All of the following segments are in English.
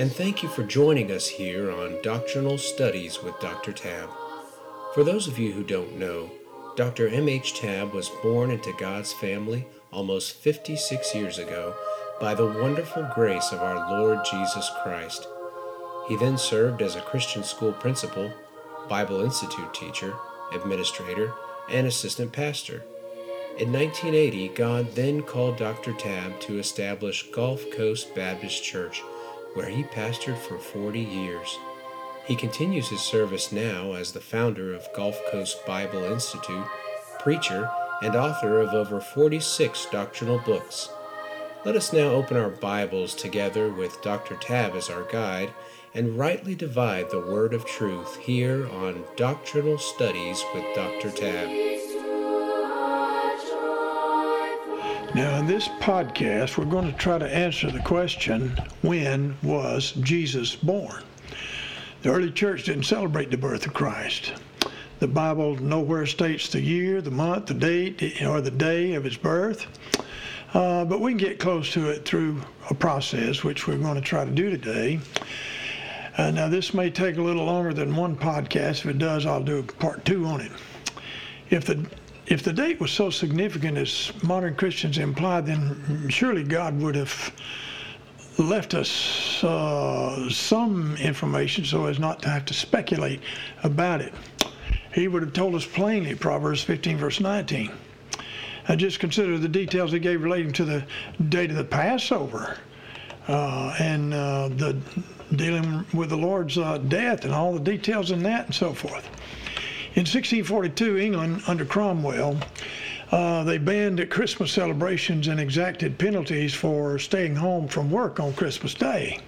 and thank you for joining us here on Doctrinal Studies with Dr. Tab. For those of you who don't know, Dr. M.H. Tab was born into God's family almost 56 years ago by the wonderful grace of our Lord Jesus Christ. He then served as a Christian school principal, Bible Institute teacher, administrator, and assistant pastor. In 1980, God then called Dr. Tab to establish Gulf Coast Baptist Church, where he pastored for 40 years. He continues his service now as the founder of Gulf Coast Bible Institute, preacher, and author of over 46 doctrinal books. Let us now open our Bibles together with Dr. Tab as our guide and rightly divide the word of truth here on Doctrinal Studies with Dr. Tab. Now, in this podcast, we're going to try to answer the question when was Jesus born? The early church didn't celebrate the birth of Christ. The Bible nowhere states the year, the month, the date, or the day of his birth. Uh, but we can get close to it through a process, which we're going to try to do today. Uh, now, this may take a little longer than one podcast. If it does, I'll do part two on it. If the if the date was so significant as modern Christians imply, then surely God would have left us uh, some information so as not to have to speculate about it. He would have told us plainly, Proverbs 15, verse 19. I just consider the details he gave relating to the date of the Passover uh, and uh, the dealing with the Lord's uh, death and all the details in that and so forth. In 1642, England, under Cromwell, uh, they banned Christmas celebrations and exacted penalties for staying home from work on Christmas Day.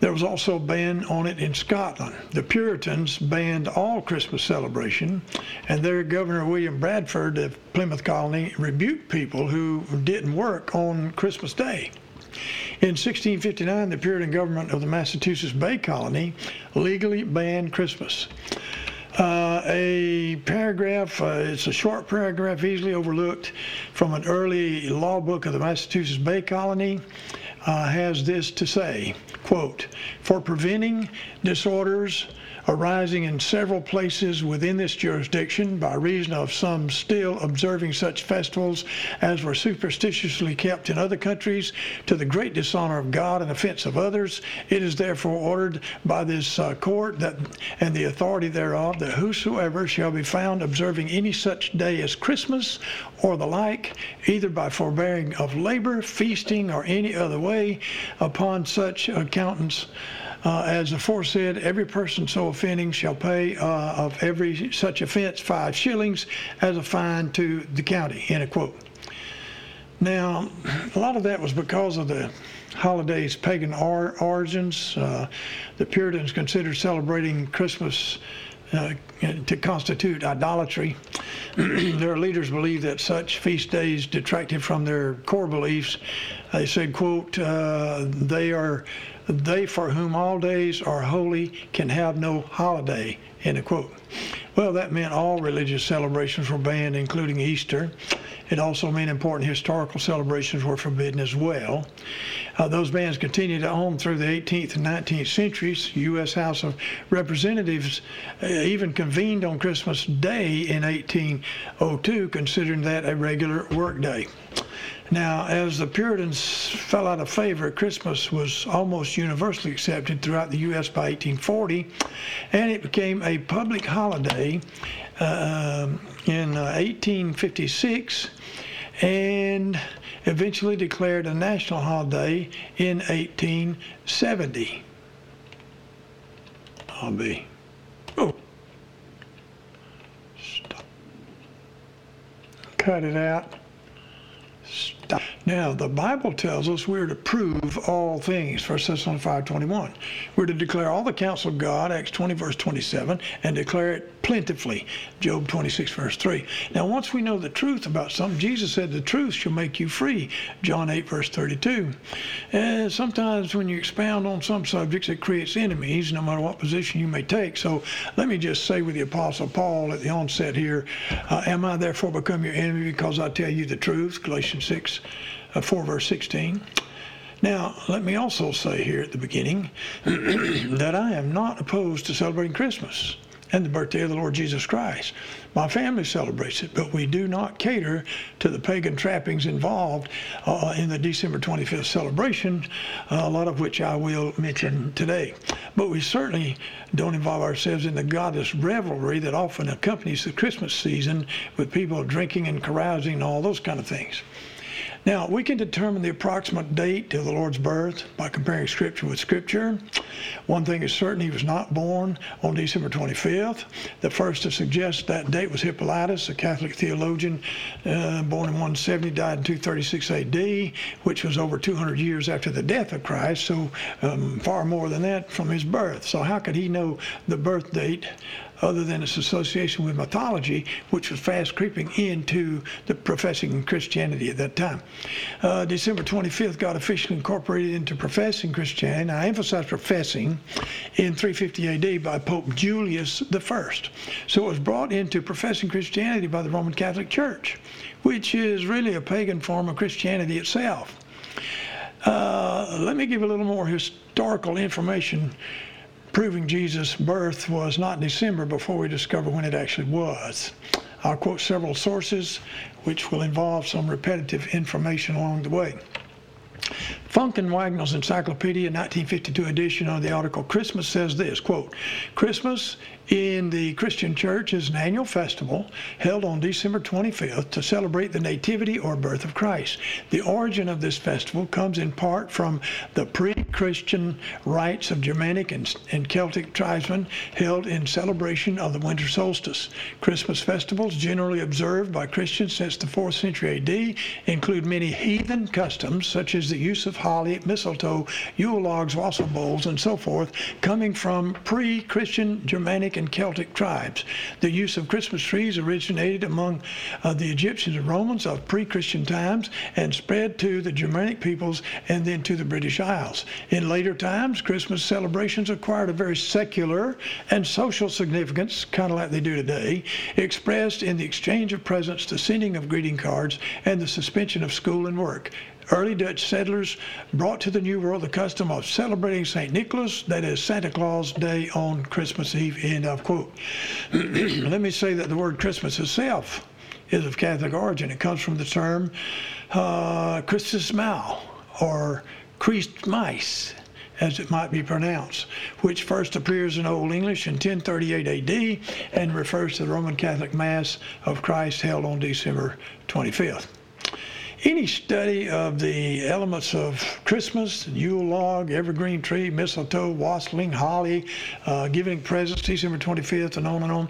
There was also a ban on it in Scotland. The Puritans banned all Christmas celebration, and their Governor William Bradford of Plymouth Colony rebuked people who didn't work on Christmas Day. In 1659, the Puritan government of the Massachusetts Bay Colony legally banned Christmas. Uh, a paragraph, uh, it's a short paragraph easily overlooked from an early law book of the Massachusetts Bay Colony uh, has this to say, quote, for preventing disorders arising in several places within this jurisdiction by reason of some still observing such festivals as were superstitiously kept in other countries to the great dishonor of God and offense of others. It is therefore ordered by this uh, court that and the authority thereof that whosoever shall be found observing any such day as Christmas or the like, either by forbearing of labor, feasting, or any other way, upon such accountants uh, as aforesaid, every person so offending shall pay uh, of every such offense five shillings as a fine to the county. End of quote. Now, a lot of that was because of the holiday's pagan or- origins. Uh, the Puritans considered celebrating Christmas uh, to constitute idolatry. their leaders believed that such feast days detracted from their core beliefs. They said, quote, uh, they are they for whom all days are holy can have no holiday, end of quote. Well, that meant all religious celebrations were banned, including Easter. It also meant important historical celebrations were forbidden as well. Uh, those bans continued on through the 18th and 19th centuries. U.S. House of Representatives uh, even convened on Christmas Day in 1802, considering that a regular work day. Now, as the Puritans fell out of favor, Christmas was almost universally accepted throughout the U.S. by 1840, and it became a public holiday uh, in uh, 1856 and eventually declared a national holiday in 1870. I'll be. Oh. Stop. Cut it out. Stop. Now, the Bible tells us we're to prove all things, 1 Thessalonians 5.21. We're to declare all the counsel of God, Acts 20, verse 27, and declare it plentifully, Job 26, verse 3. Now, once we know the truth about something, Jesus said the truth shall make you free, John 8, verse 32. And sometimes when you expound on some subjects, it creates enemies, no matter what position you may take. So let me just say with the Apostle Paul at the onset here, uh, Am I therefore become your enemy because I tell you the truth? Galatians 6, uh, 4 verse 16. Now, let me also say here at the beginning that I am not opposed to celebrating Christmas and the birthday of the Lord Jesus Christ. My family celebrates it, but we do not cater to the pagan trappings involved uh, in the December 25th celebration, uh, a lot of which I will mention today. But we certainly don't involve ourselves in the goddess revelry that often accompanies the Christmas season with people drinking and carousing and all those kind of things. Now, we can determine the approximate date of the Lord's birth by comparing Scripture with Scripture. One thing is certain, he was not born on December 25th. The first to suggest that date was Hippolytus, a Catholic theologian uh, born in 170, died in 236 AD, which was over 200 years after the death of Christ, so um, far more than that from his birth. So, how could he know the birth date other than its association with mythology, which was fast creeping into the professing Christianity at that time. Uh, December 25th got officially incorporated into professing Christianity. And I emphasize professing in 350 AD by Pope Julius I. So it was brought into professing Christianity by the Roman Catholic Church, which is really a pagan form of Christianity itself. Uh, let me give a little more historical information proving Jesus' birth was not December before we discover when it actually was. I'll quote several sources, which will involve some repetitive information along the way. Funk and Wagnalls Encyclopedia 1952 edition of the article Christmas says this, quote, Christmas in the Christian church is an annual festival held on December 25th to celebrate the nativity or birth of Christ. The origin of this festival comes in part from the pre-Christian rites of Germanic and, and Celtic tribesmen held in celebration of the winter solstice. Christmas festivals generally observed by Christians since the 4th century AD include many heathen customs such as the use of holly, mistletoe, Yule logs, wassail bowls, and so forth, coming from pre-Christian Germanic and Celtic tribes. The use of Christmas trees originated among uh, the Egyptians and Romans of pre Christian times and spread to the Germanic peoples and then to the British Isles. In later times, Christmas celebrations acquired a very secular and social significance, kind of like they do today, expressed in the exchange of presents, the sending of greeting cards, and the suspension of school and work. Early Dutch settlers brought to the New World the custom of celebrating St. Nicholas, that is Santa Claus Day on Christmas Eve. End of quote. Let me say that the word Christmas itself is of Catholic origin. It comes from the term uh, Christus Mal or Christ Mice as it might be pronounced, which first appears in Old English in 1038 AD and refers to the Roman Catholic Mass of Christ held on December 25th. Any study of the elements of Christmas, Yule log, evergreen tree, mistletoe, wassailing, holly, uh, giving presents, December 25th, and on and on.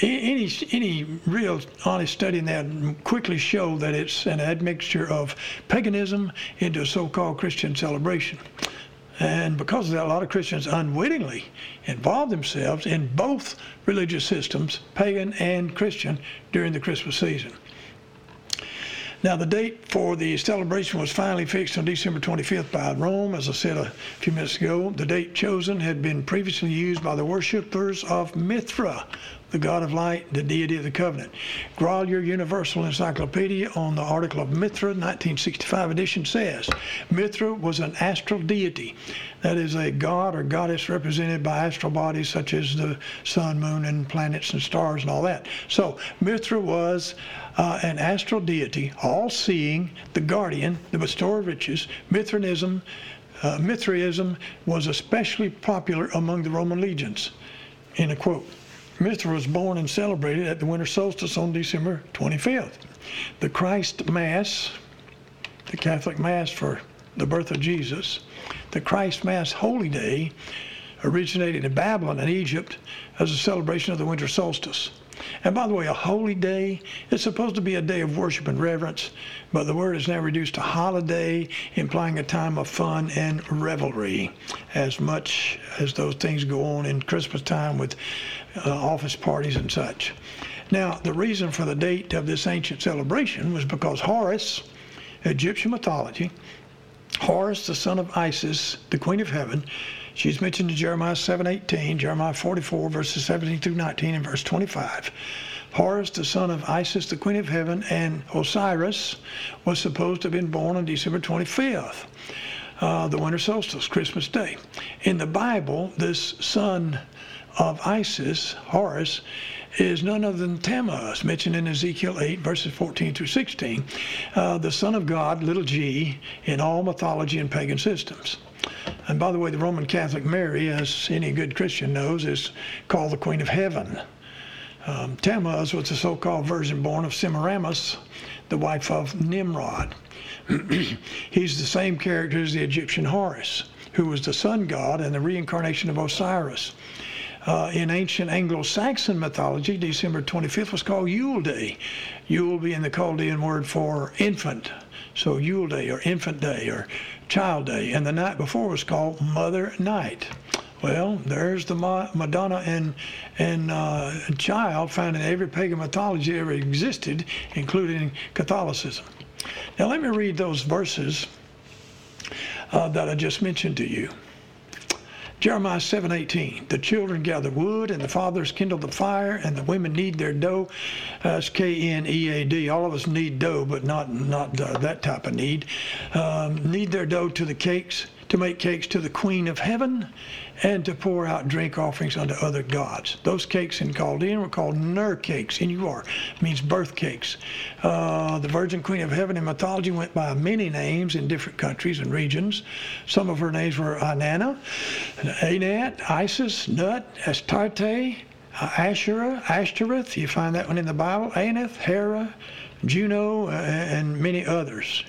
Any any real honest study in that quickly show that it's an admixture of paganism into a so-called Christian celebration. And because of that, a lot of Christians unwittingly involve themselves in both religious systems, pagan and Christian, during the Christmas season. Now, the date for the celebration was finally fixed on December 25th by Rome. As I said a few minutes ago, the date chosen had been previously used by the worshippers of Mithra, the god of light, the deity of the covenant. Grolier Universal Encyclopedia on the article of Mithra, 1965 edition says Mithra was an astral deity, that is, a god or goddess represented by astral bodies such as the sun, moon, and planets and stars and all that. So, Mithra was uh, an astral deity, all seeing, the guardian, the bestower of riches. Mithraism. Uh, Mithraism was especially popular among the Roman legions. In a quote. Mithra was born and celebrated at the winter solstice on December 25th. The Christ Mass, the Catholic Mass for the birth of Jesus, the Christ Mass Holy Day originated in Babylon and Egypt as a celebration of the winter solstice. And by the way, a holy day is supposed to be a day of worship and reverence, but the word is now reduced to holiday, implying a time of fun and revelry, as much as those things go on in Christmas time with uh, office parties and such. Now, the reason for the date of this ancient celebration was because Horus, Egyptian mythology, Horus, the son of Isis, the queen of heaven, She's mentioned in Jeremiah 7:18, Jeremiah 44 verses 17 through 19, and verse 25. Horus, the son of Isis, the queen of heaven, and Osiris was supposed to have been born on December 25th. uh, the winter solstice, Christmas Day. In the Bible, this son of Isis, Horus, is none other than Tammuz, mentioned in Ezekiel 8, verses 14 through 16, uh, the Son of God, little g, in all mythology and pagan systems. And by the way, the Roman Catholic Mary, as any good Christian knows, is called the Queen of Heaven. Um, Tammuz was the so called virgin born of Semiramis, the wife of Nimrod. He's the same character as the Egyptian Horus, who was the sun god and the reincarnation of Osiris. Uh, in ancient Anglo-Saxon mythology, December 25th was called Yule Day. Yule being the Chaldean word for infant. So Yule Day or Infant Day or Child Day. And the night before was called Mother Night. Well, there's the Madonna and and uh, child found in every pagan mythology ever existed, including Catholicism. Now let me read those verses uh, that I just mentioned to you. Jeremiah 7:18. The children gather wood, and the fathers kindle the fire, and the women knead their dough. That's K-N-E-A-D. All of us need dough, but not not uh, that type of need. Um, knead their dough to the cakes, to make cakes to the Queen of Heaven, and to pour out drink offerings unto other gods. Those cakes in Chaldean were called Nur cakes, N-U-R, means birth cakes. Uh, the Virgin Queen of Heaven in mythology went by many names in different countries and regions. Some of her names were Inanna, Anat, Isis, Nut, Astarte, Asherah, Ashtoreth, you find that one in the Bible, Anath, Hera, Juno, uh, and many others.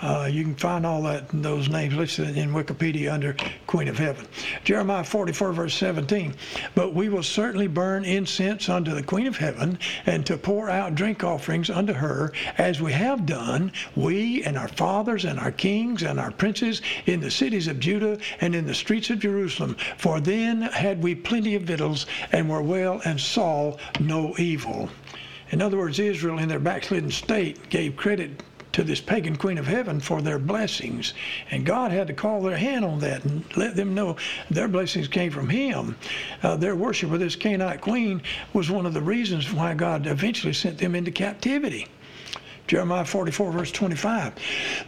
Uh, you can find all that those names listed in Wikipedia under Queen of Heaven. Jeremiah 44 verse 17. But we will certainly burn incense unto the Queen of Heaven, and to pour out drink offerings unto her, as we have done, we and our fathers and our kings and our princes in the cities of Judah and in the streets of Jerusalem. For then had we plenty of victuals, and were well, and saw no evil. In other words, Israel, in their backslidden state, gave credit to this pagan queen of heaven for their blessings. And God had to call their hand on that and let them know their blessings came from Him. Uh, their worship of this Canaanite queen was one of the reasons why God eventually sent them into captivity. Jeremiah 44, verse 25.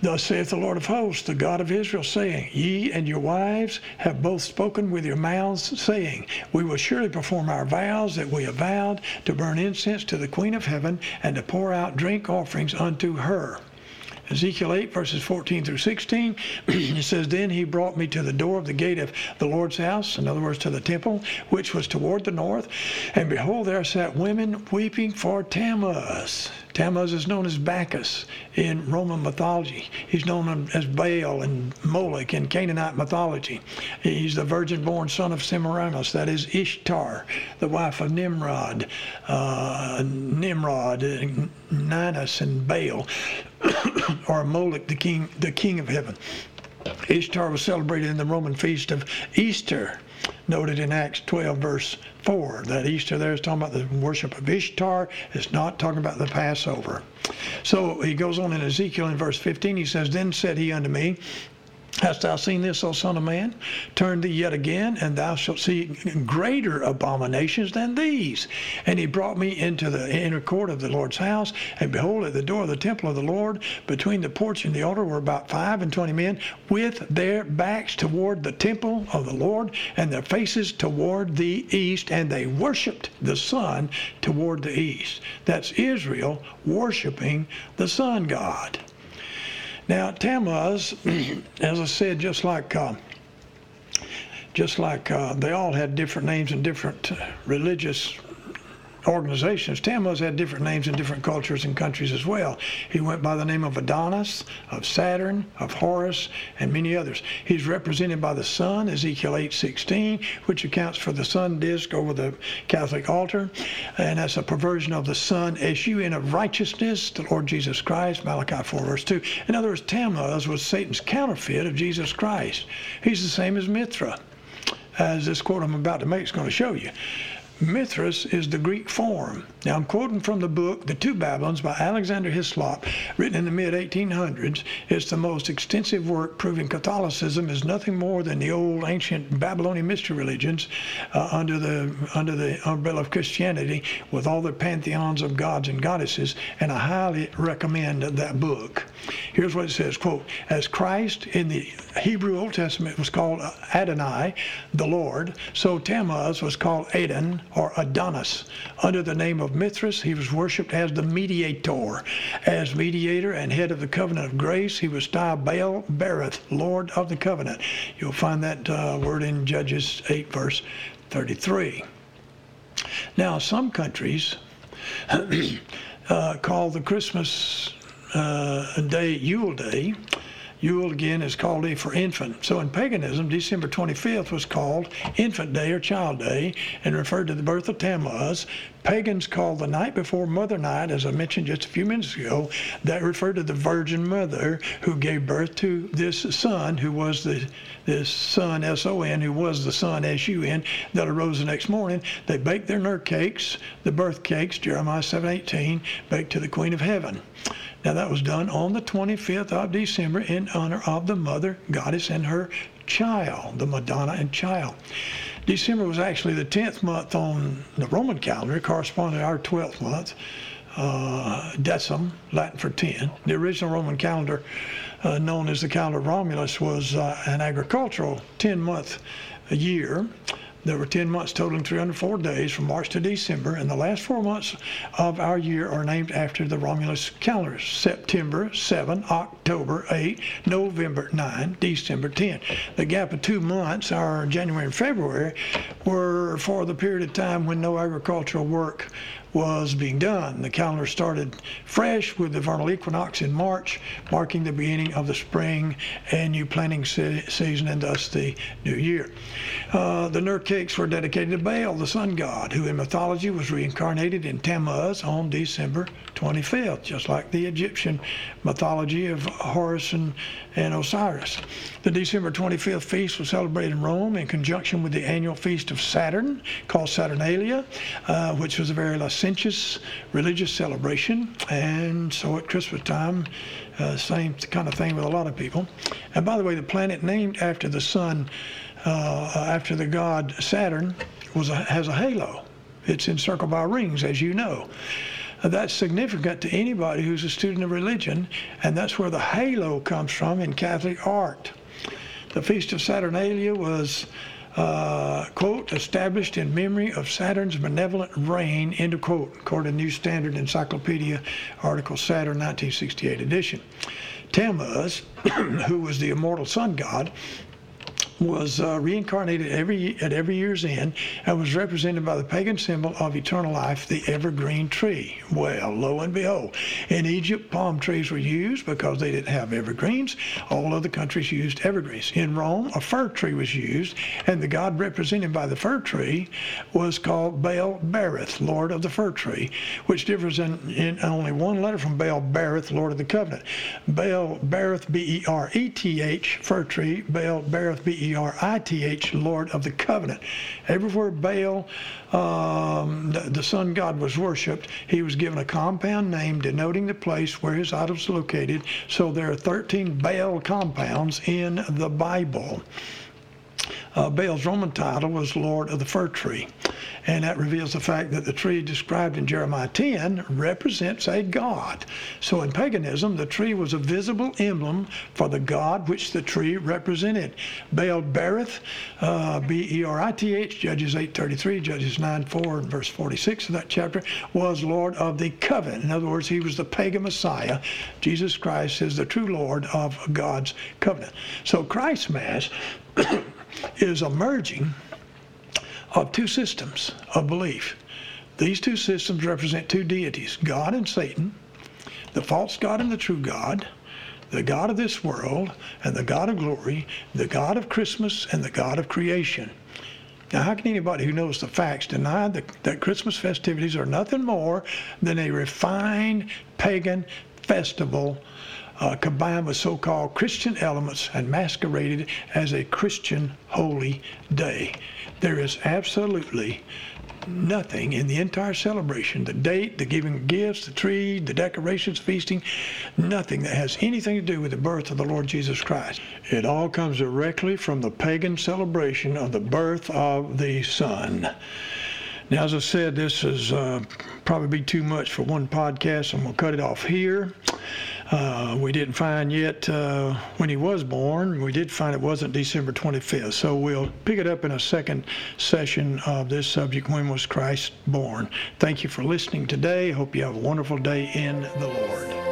Thus saith the Lord of hosts, the God of Israel, saying, Ye and your wives have both spoken with your mouths, saying, We will surely perform our vows that we have vowed to burn incense to the Queen of heaven and to pour out drink offerings unto her. Ezekiel 8, verses 14 through 16, it says, Then he brought me to the door of the gate of the Lord's house, in other words, to the temple, which was toward the north. And behold, there sat women weeping for Tammuz. Tammuz is known as Bacchus in Roman mythology. He's known as Baal and Moloch in Canaanite mythology. He's the virgin born son of Semiramis, that is Ishtar, the wife of Nimrod, uh, Nimrod, Ninus, and Baal, or Moloch, the king, the king of heaven. Ishtar was celebrated in the Roman feast of Easter noted in Acts 12, verse 4. That Easter there is talking about the worship of Ishtar. It's not talking about the Passover. So he goes on in Ezekiel in verse 15. He says, Then said he unto me, Hast thou seen this, O Son of Man? Turn thee yet again, and thou shalt see greater abominations than these. And he brought me into the inner court of the Lord's house, and behold, at the door of the temple of the Lord, between the porch and the altar, were about five and twenty men, with their backs toward the temple of the Lord, and their faces toward the east, and they worshipped the sun toward the east. That's Israel worshiping the sun god. Now, Tammuz, as I said, just like uh, just like uh, they all had different names and different uh, religious organizations. Tammuz had different names in different cultures and countries as well. He went by the name of Adonis, of Saturn, of Horus, and many others. He's represented by the sun, Ezekiel 8:16, which accounts for the sun disk over the Catholic altar, and that's a perversion of the sun, S-U-N of righteousness, the Lord Jesus Christ, Malachi 4 verse 2. In other words, Tammuz was Satan's counterfeit of Jesus Christ. He's the same as Mithra, as this quote I'm about to make is going to show you. Mithras is the Greek form. Now I'm quoting from the book The Two Babylons by Alexander Hislop, written in the mid 1800s. It's the most extensive work proving Catholicism is nothing more than the old ancient Babylonian mystery religions uh, under the under the umbrella of Christianity with all their pantheons of gods and goddesses, and I highly recommend that book. Here's what it says, quote, as Christ in the Hebrew Old Testament was called Adonai, the Lord, so Tammuz was called Adon or Adonis. Under the name of Mithras, he was worshipped as the mediator. As mediator and head of the covenant of grace, he was styled Baal Berith, Lord of the covenant. You'll find that uh, word in Judges 8, verse 33. Now, some countries uh, call the Christmas uh, day Yule Day Yule again is called Day for infant. So in paganism, December 25th was called Infant Day or Child Day and referred to the birth of Tammuz. Pagans called the night before Mother Night, as I mentioned just a few minutes ago, that referred to the Virgin Mother who gave birth to this son, who was the this son S-O-N, who was the son S-U-N, that arose the next morning. They baked their nerd cakes, the birth cakes, Jeremiah 7:18, baked to the Queen of Heaven. Now that was done on the 25th of December in honor of the mother goddess and her child, the Madonna and child. December was actually the 10th month on the Roman calendar, corresponding to our 12th month. Uh, decim, Latin for 10. The original Roman calendar, uh, known as the calendar of Romulus, was uh, an agricultural 10 month year. There were 10 months totaling 304 days from March to December, and the last four months of our year are named after the Romulus calendars September 7, October 8, November 9, December 10. The gap of two months, our January and February, were for the period of time when no agricultural work was being done. The calendar started fresh with the vernal equinox in March, marking the beginning of the spring and new planting se- season and thus the new year. Uh, the cakes were dedicated to Baal, the sun god, who in mythology was reincarnated in Tammuz on December 25th, just like the Egyptian mythology of Horus and, and Osiris. The December 25th feast was celebrated in Rome in conjunction with the annual feast of Saturn, called Saturnalia, uh, which was a very licentious religious celebration. And so at Christmas time, uh, same kind of thing with a lot of people. And by the way, the planet named after the sun, uh, after the god Saturn, was a, has a halo. It's encircled by rings, as you know. That's significant to anybody who's a student of religion, and that's where the halo comes from in Catholic art. The Feast of Saturnalia was, uh, quote, established in memory of Saturn's benevolent reign, end of quote, according to New Standard Encyclopedia, article Saturn, 1968 edition. Tammuz, who was the immortal sun god, was uh, reincarnated every at every year's end and was represented by the pagan symbol of eternal life, the evergreen tree. Well, lo and behold, in Egypt, palm trees were used because they didn't have evergreens. All other countries used evergreens. In Rome, a fir tree was used, and the god represented by the fir tree was called Baal Bereth, Lord of the fir tree, which differs in, in only one letter from Baal Berith, Lord of the covenant. Baal Bereth, B-E-R-E-T-H, fir tree. Baal Berith, B-E B-E-R-I-T-H, Lord of the Covenant. Everywhere Baal, um, the, the, sun god, was worshipped, he was given a compound name denoting the place where his idols located. So there are 13 Baal compounds in the Bible. Uh, Baal's Roman title was Lord of the Fir Tree and that reveals the fact that the tree described in Jeremiah 10 represents a god. So in paganism, the tree was a visible emblem for the god which the tree represented. Baal Berith, uh, B-E-R-I-T-H, Judges 8.33, Judges 9.4, and verse 46 of that chapter, was Lord of the covenant. In other words, he was the pagan Messiah. Jesus Christ is the true Lord of God's covenant. So Christ's Mass is emerging of two systems of belief. These two systems represent two deities, God and Satan, the false God and the true God, the God of this world and the God of glory, the God of Christmas and the God of creation. Now, how can anybody who knows the facts deny that, that Christmas festivities are nothing more than a refined pagan festival uh, combined with so called Christian elements and masqueraded as a Christian holy day. There is absolutely nothing in the entire celebration the date, the giving gifts, the tree, the decorations, feasting nothing that has anything to do with the birth of the Lord Jesus Christ. It all comes directly from the pagan celebration of the birth of the Son. Now, as I said, this is uh, probably be too much for one podcast. I'm going to cut it off here. Uh, we didn't find yet uh, when he was born. We did find it wasn't December 25th. So we'll pick it up in a second session of this subject when was Christ born? Thank you for listening today. Hope you have a wonderful day in the Lord.